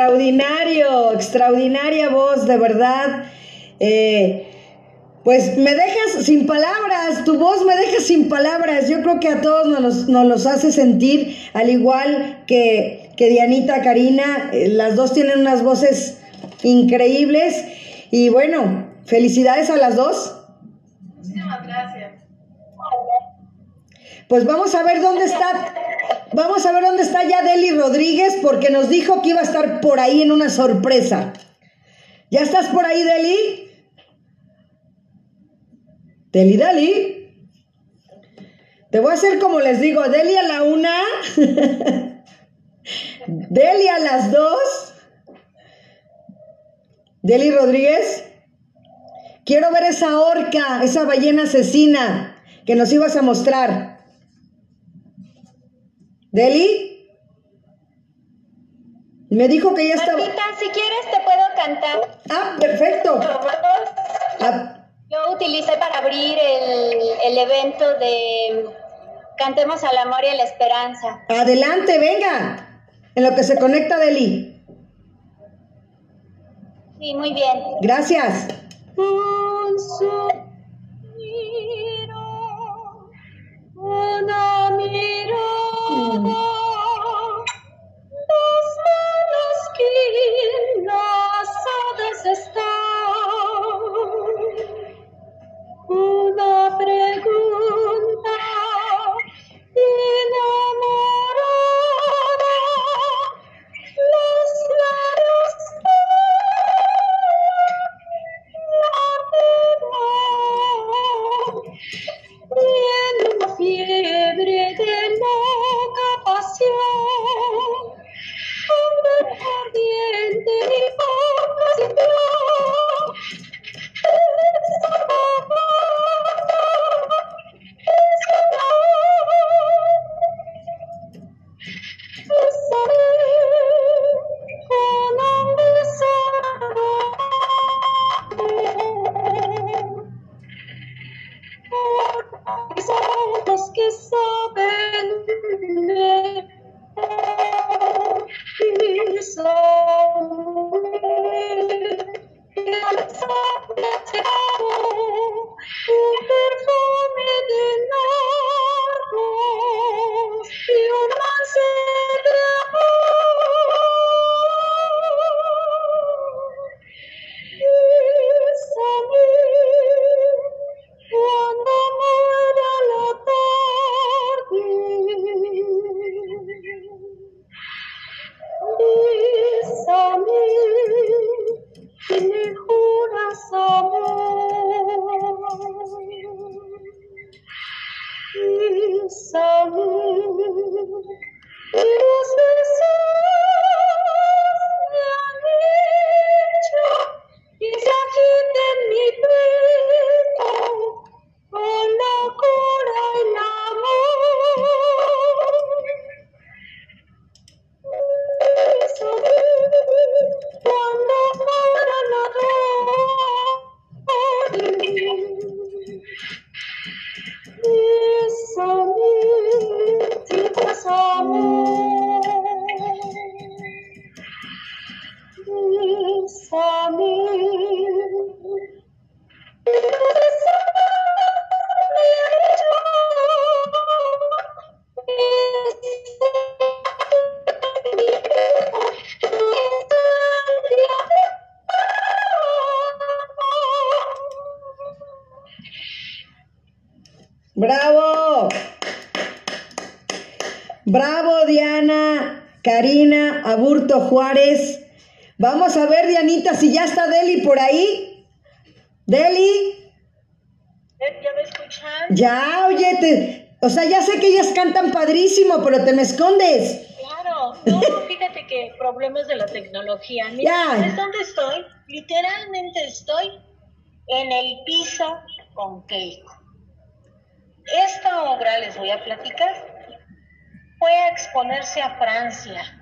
Extraordinario, extraordinaria voz, de verdad. Eh, pues me dejas sin palabras, tu voz me deja sin palabras. Yo creo que a todos nos, los hace sentir, al igual que, que Dianita, Karina, eh, las dos tienen unas voces increíbles. Y bueno, felicidades a las dos. Muchísimas gracias. Pues vamos a ver dónde está, vamos a ver dónde está ya Deli Rodríguez, porque nos dijo que iba a estar por ahí en una sorpresa. ¿Ya estás por ahí, Deli? Deli, Deli. Te voy a hacer como les digo, Deli a la una, Deli a las dos, Deli Rodríguez. Quiero ver esa orca, esa ballena asesina que nos ibas a mostrar. ¿Deli? Me dijo que ya estaba. Martita, si quieres te puedo cantar. Ah, perfecto. Ah, Yo utilicé para abrir el, el evento de Cantemos al amor y a la esperanza. adelante, venga. En lo que se conecta Deli. Sí, muy bien. Gracias. Un suspiro, una mirada, dos Juárez. Vamos a ver, Dianita, si ya está Deli por ahí. Deli, ¿Ya me escuchan? ya, oye, te- o sea, ya sé que ellas cantan padrísimo, pero te me escondes. Claro, no, fíjate que problemas de la tecnología. Mira, Ya. ¿sabes dónde estoy? Literalmente estoy en el piso con Keiko. Esta obra, les voy a platicar, fue a exponerse a Francia.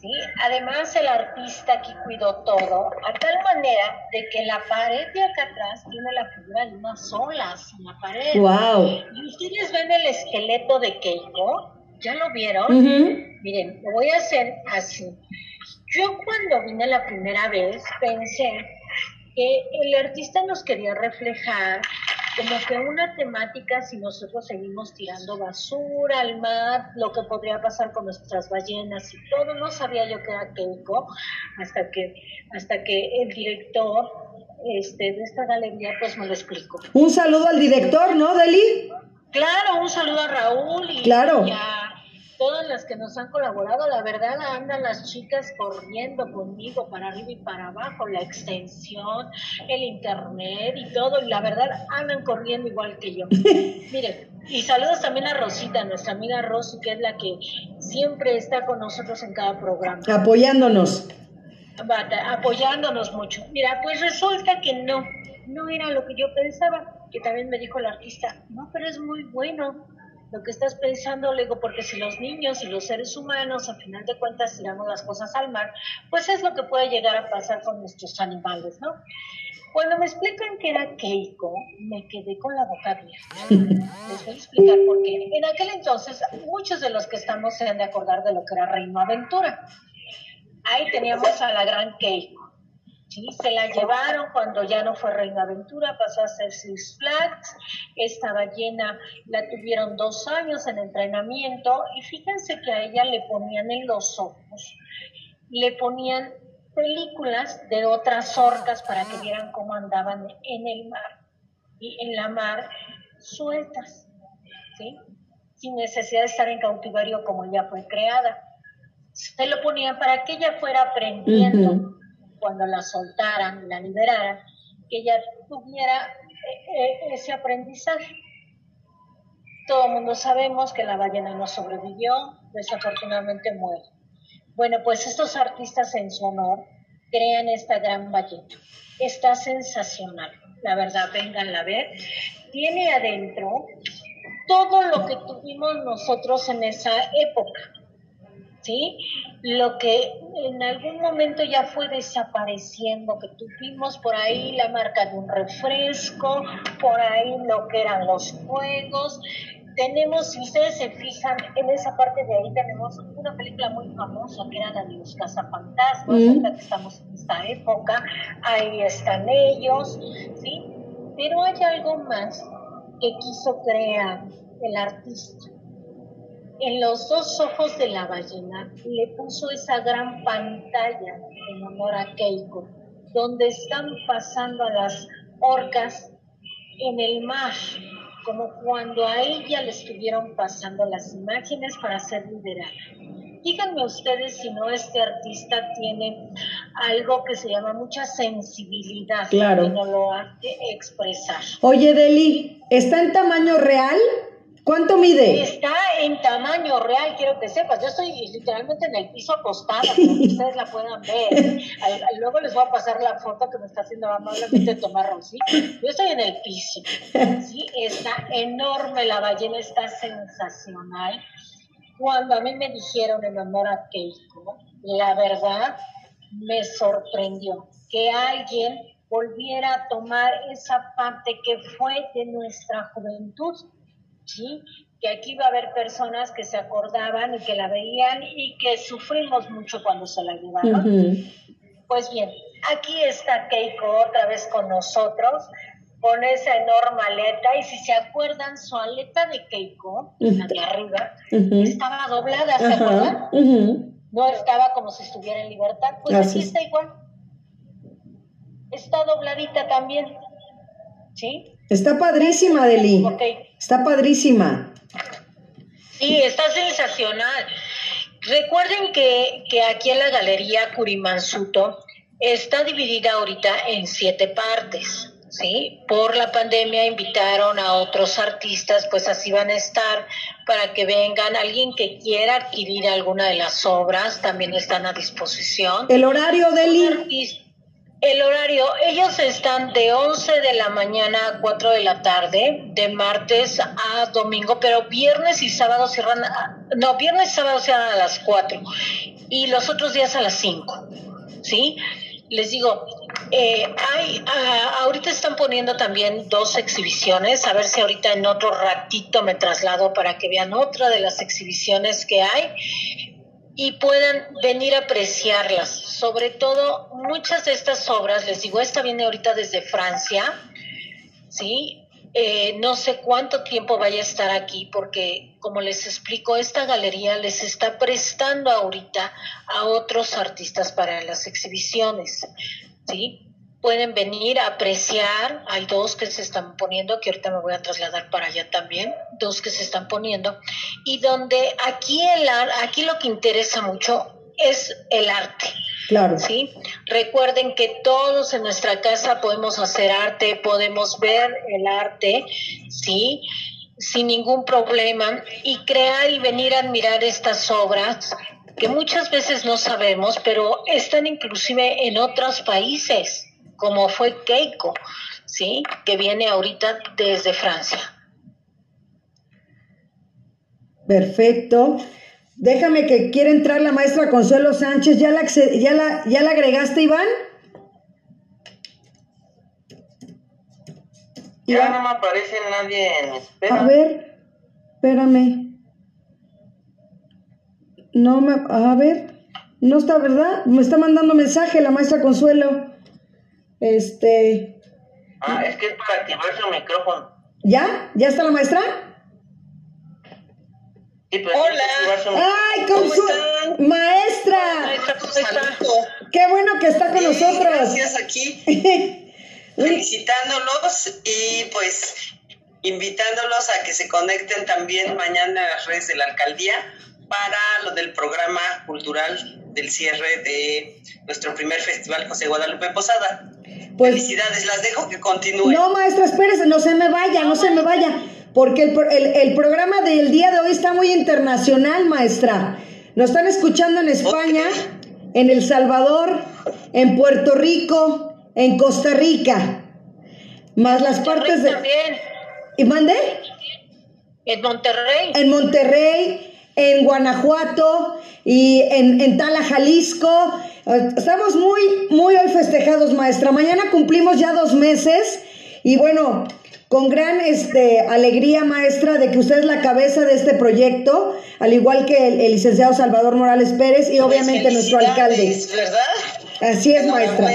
¿Sí? Además, el artista aquí cuidó todo, a tal manera de que la pared de acá atrás tiene la figura de unas olas en la pared. Wow. Y ustedes ven el esqueleto de Keiko, ¿Ya lo vieron? Miren, lo voy a hacer así. Yo cuando vine la primera vez pensé que el artista nos quería reflejar como que una temática si nosotros seguimos tirando basura al mar, lo que podría pasar con nuestras ballenas y todo, no sabía yo que era Keiko hasta que hasta que el director este, de esta galería pues me lo explicó. Un saludo al director, ¿no, Deli? Claro, un saludo a Raúl y, claro. a todas las que nos han colaborado. La verdad andan las chicas corriendo conmigo para arriba y para abajo, la extensión, el internet y todo. Y la verdad andan corriendo igual que yo. Miren, y saludos también a Rosita, nuestra amiga Rosy, que es la que siempre está con nosotros en cada programa. Apoyándonos. Apoyándonos mucho. Mira, pues resulta que no, no era lo que yo pensaba que también me dijo el artista, no, pero es muy bueno lo que estás pensando, le digo, porque si los niños y los seres humanos, a final de cuentas, tiramos las cosas al mar, pues es lo que puede llegar a pasar con nuestros animales, ¿no? Cuando me explican que era Keiko, me quedé con la boca abierta. Les voy a explicar por qué. En aquel entonces, muchos de los que estamos se han de acordar de lo que era Reino Aventura. Ahí teníamos a la gran Keiko ¿sí? Se la llevaron cuando ya no fue Reina Aventura, pasó a ser Six Flags, esta ballena la tuvieron dos años en entrenamiento y fíjense que a ella le ponían en los ojos, le ponían películas de otras orcas para que vieran cómo andaban en el mar y en la mar sueltas, sin necesidad de estar en cautiverio como ya fue creada. Se lo ponían para que ella fuera aprendiendo cuando la soltaran, la liberaran, que ella tuviera eh, eh, ese aprendizaje. Todo el mundo sabemos que la ballena no sobrevivió, desafortunadamente muere. Bueno, pues estos artistas en su honor crean esta gran ballena. Está sensacional, la verdad, vengan a ver. Tiene adentro todo lo que tuvimos nosotros en esa época ¿sí? Lo que en algún momento ya fue desapareciendo, que tuvimos por ahí la marca de un refresco, por ahí lo que eran los juegos. Tenemos, si ustedes se fijan, en esa parte de ahí tenemos una película muy famosa que era la de los cazafantasmas, mm. que estamos en esta época, ahí están ellos, ¿sí? Pero hay algo más que quiso crear el artista en los dos ojos de la ballena le puso esa gran pantalla en honor a Keiko, donde están pasando a las orcas en el mar, como cuando a ella le estuvieron pasando las imágenes para ser liberada. Díganme ustedes si no este artista tiene algo que se llama mucha sensibilidad claro. y no lo hace expresar. Oye, Deli, ¿está en tamaño real? ¿Cuánto mide? Está en tamaño real, quiero que sepas. Yo estoy literalmente en el piso acostada, para que ustedes la puedan ver. Luego les voy a pasar la foto que me está haciendo amablemente tomar Rosy. Yo estoy en el piso. Sí, está enorme, la ballena está sensacional. Cuando a mí me dijeron en honor a Keiko, la verdad me sorprendió que alguien volviera a tomar esa parte que fue de nuestra juventud ¿sí? Que aquí va a haber personas que se acordaban y que la veían y que sufrimos mucho cuando se la llevaron. Pues bien, aquí está Keiko otra vez con nosotros, con esa enorme aleta, y si se acuerdan, su aleta de Keiko, la de arriba, estaba doblada, ¿se acuerdan? No estaba como si estuviera en libertad, pues aquí está igual. Está dobladita también, ¿sí? Está padrísima, Deli. Está padrísima. Sí, está sensacional. Recuerden que, que aquí en la Galería Curimansuto está dividida ahorita en siete partes. ¿sí? Por la pandemia invitaron a otros artistas, pues así van a estar para que vengan. Alguien que quiera adquirir alguna de las obras también están a disposición. El horario, Deli. El horario, ellos están de 11 de la mañana a 4 de la tarde, de martes a domingo, pero viernes y sábado cierran, no, viernes y sábado cierran a las 4 y los otros días a las 5, ¿sí? Les digo, Eh, hay, ah, ahorita están poniendo también dos exhibiciones, a ver si ahorita en otro ratito me traslado para que vean otra de las exhibiciones que hay y puedan venir a apreciarlas. Sobre todo, muchas de estas obras, les digo, esta viene ahorita desde Francia, ¿sí? Eh, no sé cuánto tiempo vaya a estar aquí porque, como les explico, esta galería les está prestando ahorita a otros artistas para las exhibiciones. ¿sí? Pueden venir a apreciar, hay dos que se están poniendo, que ahorita me voy a trasladar para allá también, dos que se están poniendo, y donde aquí, el, aquí lo que interesa mucho es el arte. Claro. ¿sí? Recuerden que todos en nuestra casa podemos hacer arte, podemos ver el arte, ¿sí? Sin ningún problema y crear y venir a admirar estas obras que muchas veces no sabemos, pero están inclusive en otros países, como fue Keiko, ¿sí? Que viene ahorita desde Francia. Perfecto. Déjame que quiere entrar la maestra Consuelo Sánchez. ¿Ya la, ya la, ya la agregaste, Iván? Ya no me aparece nadie en espera. A ver, espérame. No me, a ver, no está, ¿verdad? Me está mandando mensaje la maestra Consuelo. Este. Ah, es que es para activar su micrófono. ¿Ya? ¿Ya está la maestra? Sí, pero Hola. ¡Ay, Consuelo! ¡Maestra! ¡Qué bueno que está con nosotros! Gracias aquí, felicitándolos y pues invitándolos a que se conecten también mañana a las redes de la alcaldía para lo del programa cultural del cierre de nuestro primer festival José Guadalupe Posada. Pues- Felicidades, las dejo que continúen. No, maestra, espérese, no se me vaya, no se me vaya, porque el, el programa del día de hoy está muy internacional, maestra. Nos están escuchando en España, en El Salvador, en Puerto Rico, en Costa Rica, más las partes de... También, ¿Y mande? en Monterrey. En Monterrey, en Guanajuato y en, en Tala, Jalisco. Eh, Estamos muy, muy hoy festejados, maestra. Mañana cumplimos ya dos meses y bueno, con gran este, alegría, maestra, de que usted es la cabeza de este proyecto, al igual que el, el licenciado Salvador Morales Pérez y Pues obviamente nuestro alcalde. ¿verdad? Así es, maestra.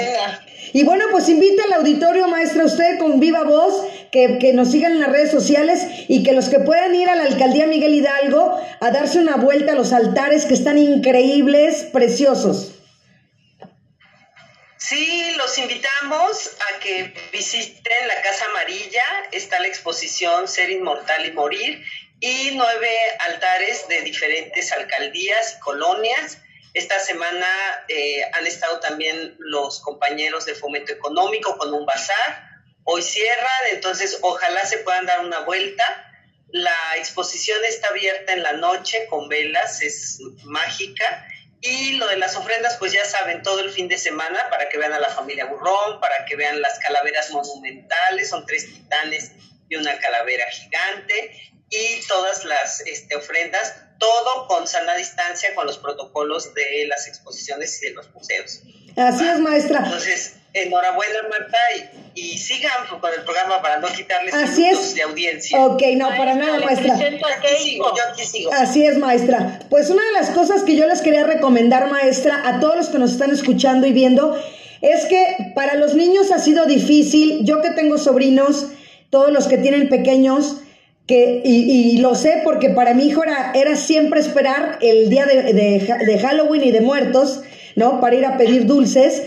Y bueno, pues invita al auditorio, maestra, usted con viva voz, que, nos sigan en las redes sociales y que los que puedan ir a la alcaldía Miguel Hidalgo a darse una vuelta a los altares que están increíbles, preciosos. Sí, los invitamos a que visiten la Casa Amarilla. Está la exposición Ser Inmortal y Morir y nueve altares de diferentes alcaldías y colonias. Esta semana eh, han estado también los compañeros de Fomento Económico con un bazar. Hoy cierran, entonces ojalá se puedan dar una vuelta. La exposición está abierta en la noche con velas, es mágica. Y lo de las ofrendas, pues ya saben, todo el fin de semana para que vean a la familia Burrón, para que vean las calaveras monumentales, son tres titanes y una calavera gigante, y todas las este, ofrendas, todo con sana distancia, con los protocolos de las exposiciones y de los museos. Así es, maestra. Entonces, enhorabuena, Marta, y, y sigan con el programa para no quitarles Así minutos es. de audiencia. Ok, no, para nada, maestra. Aquí sigo, Keiko. yo aquí sigo. Así es, maestra. Pues una de las cosas que yo les quería recomendar, maestra, a todos los que nos están escuchando y viendo, es que para los niños ha sido difícil. Yo que tengo sobrinos, todos los que tienen pequeños, que, y, y lo sé porque para mi hijo era, era siempre esperar el día de, de, de Halloween y de muertos, ¿no? Para ir a pedir dulces.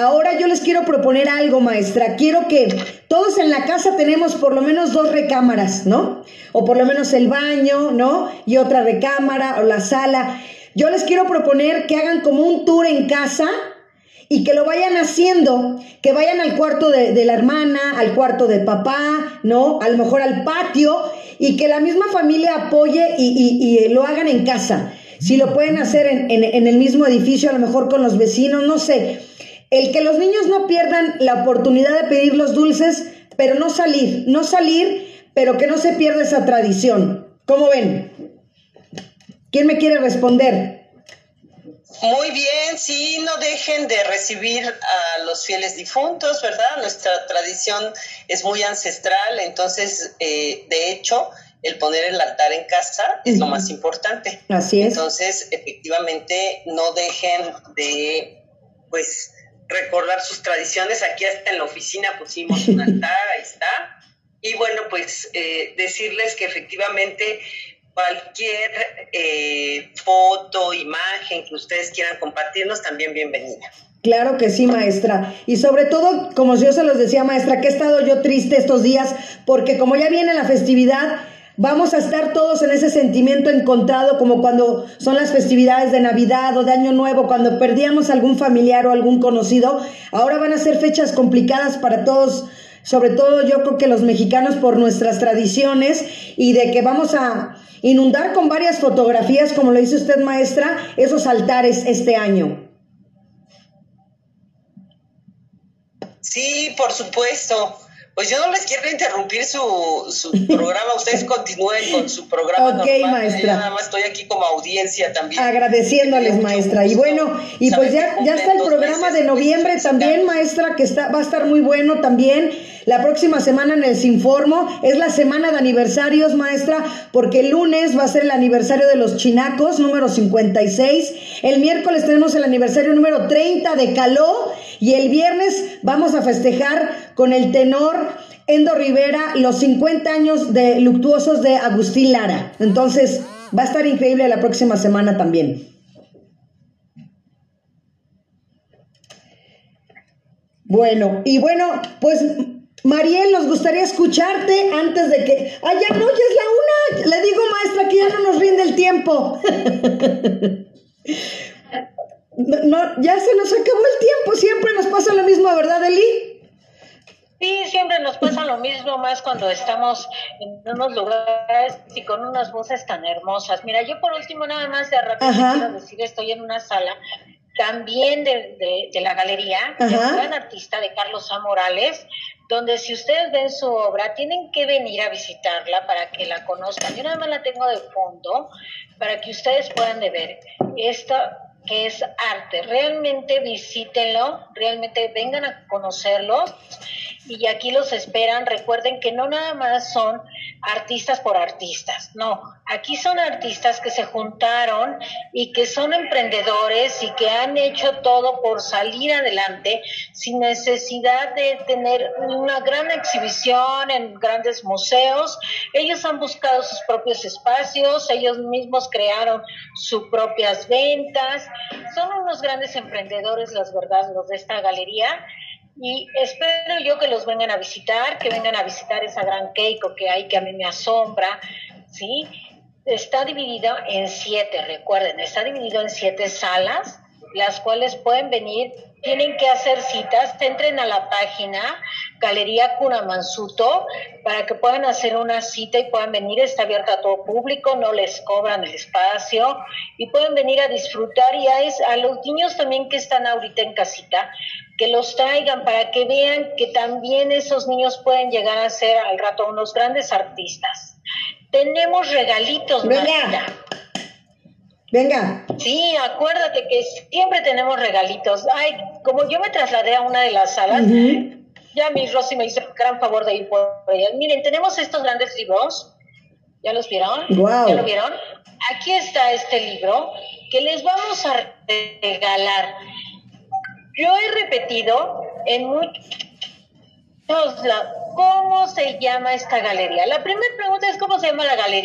Ahora yo les quiero proponer algo, maestra. Quiero que todos en la casa tenemos por lo menos dos recámaras, ¿no? O por lo menos el baño, ¿no? Y otra recámara o la sala. Yo les quiero proponer que hagan como un tour en casa y que lo vayan haciendo, que vayan al cuarto de, la hermana, al cuarto de papá, ¿no? A lo mejor al patio y que la misma familia apoye y, lo hagan en casa. Si lo pueden hacer en el mismo edificio, a lo mejor con los vecinos, no sé. El que los niños no pierdan la oportunidad de pedir los dulces, pero no salir, no salir, pero que no se pierda esa tradición. ¿Cómo ven? ¿Quién me quiere responder? Muy bien, sí, no dejen de recibir a los fieles difuntos, ¿verdad? Nuestra tradición es muy ancestral, entonces, eh, de hecho, el poner el altar en casa es lo más importante. Así es. Entonces, efectivamente, no dejen de, pues, recordar sus tradiciones. Aquí hasta en la oficina pusimos un altar, ahí está. Y bueno, pues eh, decirles que efectivamente cualquier eh, foto, imagen que ustedes quieran compartirnos, también bienvenida. Claro que sí, maestra. Y sobre todo, como yo se los decía, maestra, que he estado yo triste estos días, porque como ya viene la festividad, vamos a estar todos en ese sentimiento encontrado, como cuando son las festividades de Navidad o de Año Nuevo, cuando perdíamos algún familiar o algún conocido. Ahora van a ser fechas complicadas para todos sobre todo yo creo que los mexicanos por nuestras tradiciones y de que vamos a inundar con varias fotografías, como lo dice usted maestra, esos altares este año. Sí, por supuesto. Pues yo no les quiero interrumpir su, su programa, ustedes continúen con su programa. Ok, maestra. Yo nada más estoy aquí como audiencia también. Agradeciéndoles, maestra. Y bueno, y pues ya, ya está el programa de noviembre también, maestra, que está, va a estar muy bueno también. La próxima semana en el Sinformo es la semana de aniversarios, maestra, porque el lunes va a ser el aniversario de los chinacos, número 56. El miércoles tenemos el aniversario número 30 de Caló. Y el viernes vamos a festejar con el tenor Endo Rivera los 50 años de luctuosos de Agustín Lara. Entonces, va a estar increíble la próxima semana también. Bueno, y bueno, pues Mariel, nos gustaría escucharte antes de que... ¡Ay, ya no, ya es la una! Le digo, maestra, que ya no nos rinde el tiempo. no, ya se nos acabó el tiempo, siempre nos pasa lo mismo, ¿verdad, Eli? Sí, siempre nos pasa lo mismo, más cuando estamos en unos lugares y con unas voces tan hermosas. Mira, yo por último nada más de rápido quiero decir, estoy en una sala también de, de, la galería de un gran artista de Carlos A. Morales, donde si ustedes ven su obra, tienen que venir a visitarla para que la conozcan. Yo nada más la tengo de fondo para que ustedes puedan ver. Esta que es arte. Realmente visítenlo, realmente vengan a conocerlos y aquí los esperan. Recuerden que no nada más son artistas por artistas, no, aquí son artistas que se juntaron y que son emprendedores y que han hecho todo por salir adelante sin necesidad de tener una gran exhibición en grandes museos. Ellos han buscado sus propios espacios, ellos mismos crearon sus propias ventas. Son unos grandes emprendedores, las verdad, los de esta galería y espero yo que los vengan a visitar, que vengan a visitar esa gran Keiko que hay que a mí me asombra, ¿sí? Está dividido en siete, recuerden, está dividido en siete salas, las cuales pueden venir tienen que hacer citas, entren a la página Galería Cunamansuto para que puedan hacer una cita y puedan venir, está abierta a todo público, no les cobran el espacio y pueden venir a disfrutar y a, a los niños también que están ahorita en casita, que los traigan para que vean que también esos niños pueden llegar a ser al rato unos grandes artistas. Tenemos regalitos, Venga. Venga. Sí, acuérdate que siempre tenemos regalitos. Ay, como yo me trasladé a una de las salas, ya mi Rosy me hizo el gran favor de ir por ella. Miren, tenemos estos grandes libros. ¿Ya los vieron? ¿Ya lo vieron? Aquí está este libro que les vamos a regalar. Yo he repetido en muchos lados, ¿cómo se llama esta galería? La primera pregunta es, ¿cómo se llama la galería?